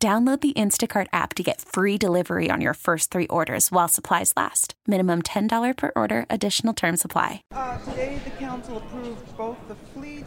Download the Instacart app to get free delivery on your first three orders while supplies last. Minimum $10 per order, additional term supply. Uh, today, the council approved both the fleet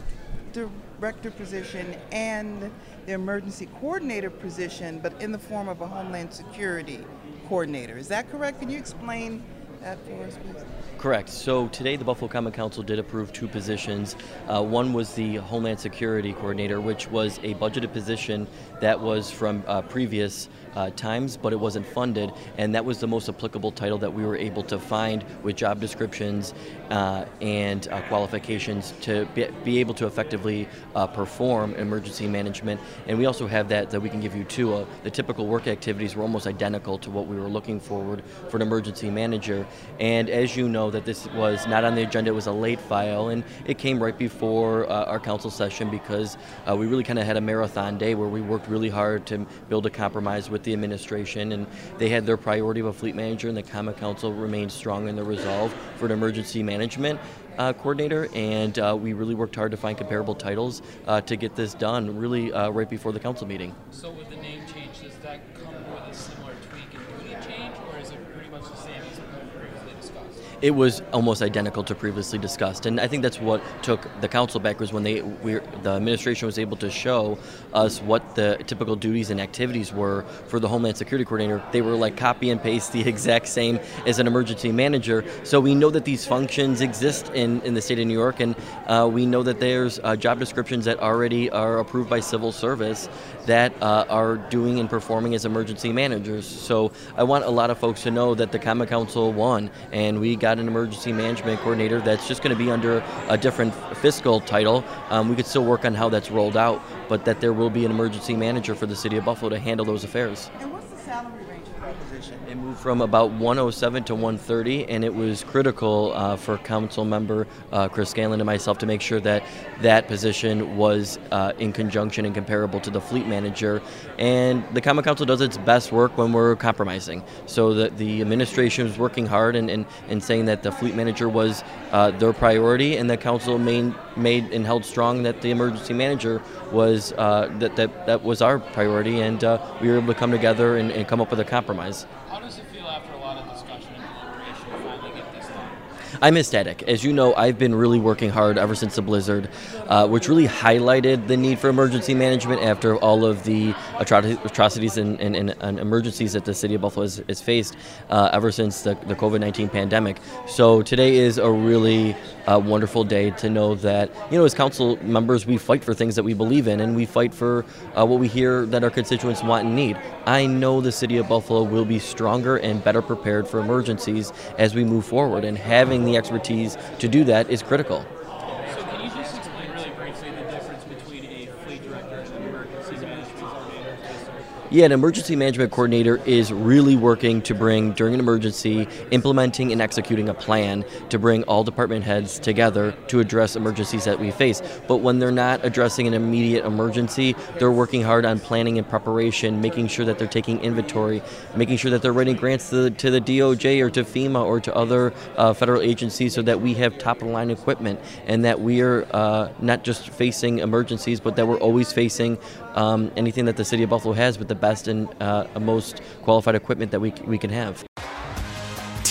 director position and the emergency coordinator position, but in the form of a Homeland Security coordinator. Is that correct? Can you explain that for us. Correct. So today, the Buffalo Common Council did approve two positions. Uh, one was the Homeland Security Coordinator, which was a budgeted position that was from uh, previous uh, times, but it wasn't funded, and that was the most applicable title that we were able to find with job descriptions uh, and uh, qualifications to be, be, able to effectively uh, perform emergency management. And we also have that that we can give you too. The typical work activities were almost identical to what we were looking forward for an emergency manager. And as you know, that this was not on the agenda; it was a late file, and it came right before uh, our council session because we really kind of had a marathon day where we worked really hard to build a compromise with with the administration, and they had their priority of a fleet manager, and the Common Council remained strong in their resolve for an emergency management. Uh, coordinator, and uh, we really worked hard to find comparable titles uh, to get this done really uh, right before the council meeting. So, with the name change, does that come with a similar tweak and duty change, or is it pretty much the same as previously discussed? It was almost identical to previously discussed. And I think that's what took the council back was when they the administration was able to show us what the typical duties and activities were for the Homeland Security Coordinator. They were like copy and paste the exact same as an emergency manager. So we know that these functions exist in, in the state of New York, and uh, we know that there's uh, job descriptions that already are approved by civil service that uh, are doing and performing as emergency managers. So I want a lot of folks to know that the Common Council won, and we got got an emergency management coordinator that's just going to be under a different fiscal title. Um, we could still work on how that's rolled out, but that there will be an emergency manager for the city of Buffalo to handle those affairs. And what's the salary range It moved from about 107 to 130, and it was critical uh, for council member uh, Chris Scanlon and myself to make sure that that position was uh, in conjunction and comparable to the fleet manager. And the Common Council does its best work when we're compromising. So the administration was working hard and, and, and saying that the fleet manager was uh, their priority, and the council made, made and held strong that the emergency manager was uh, that, that that was our priority, and uh, we were able to come together and, and come up with a compromise. How does it feel after a lot of discussion and deliberation to finally get this done? I'm ecstatic. As you know, I've been really working hard ever since the blizzard, uh, which really highlighted the need for emergency management after all of the atrocities and, and, and emergencies that the city of Buffalo has, has faced uh, ever since the, the COVID 19 pandemic. So today is a really uh, wonderful day to know that, you know, as council members, we fight for things that we believe in and we fight for uh, what we hear that our constituents want and need. I know the city of Buffalo will be stronger and better prepared for emergencies as we move forward, and having the expertise to do that is critical. So, can you just explain really briefly the difference between a fleet director and an emergency management coordinator? Yeah, an emergency management coordinator is really working to bring, during an emergency, implementing and executing a plan to bring all department heads together to address emergencies that we face. But when they're not addressing an immediate emergency, they're working hard on planning and preparation, making sure that they're taking inventory, making sure that they're writing grants to the, to the DOJ or to FEMA or to other uh, federal agencies so that we have top of the line equipment and that we are uh, not just facing emergencies, but that we're always facing um, anything that the city of Buffalo has with the best and uh, most qualified equipment that we, we can have.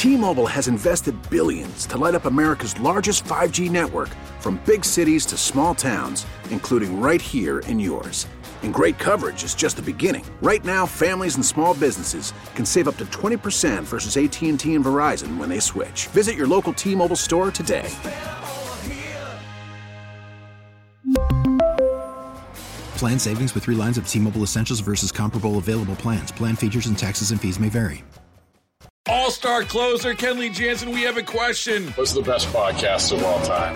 T-Mobile has invested billions to light up America's largest 5G network from big cities to small towns, including right here in yours. And great coverage is just the beginning. Right now, families and small businesses can save up to 20% versus AT&T and Verizon when they switch. Visit your local T-Mobile store today. Plan savings with three lines of T Mobile Essentials versus comparable available plans. Plan features and taxes and fees may vary. All star closer Kenley Jansen, we have a question. What's the best podcast of all time?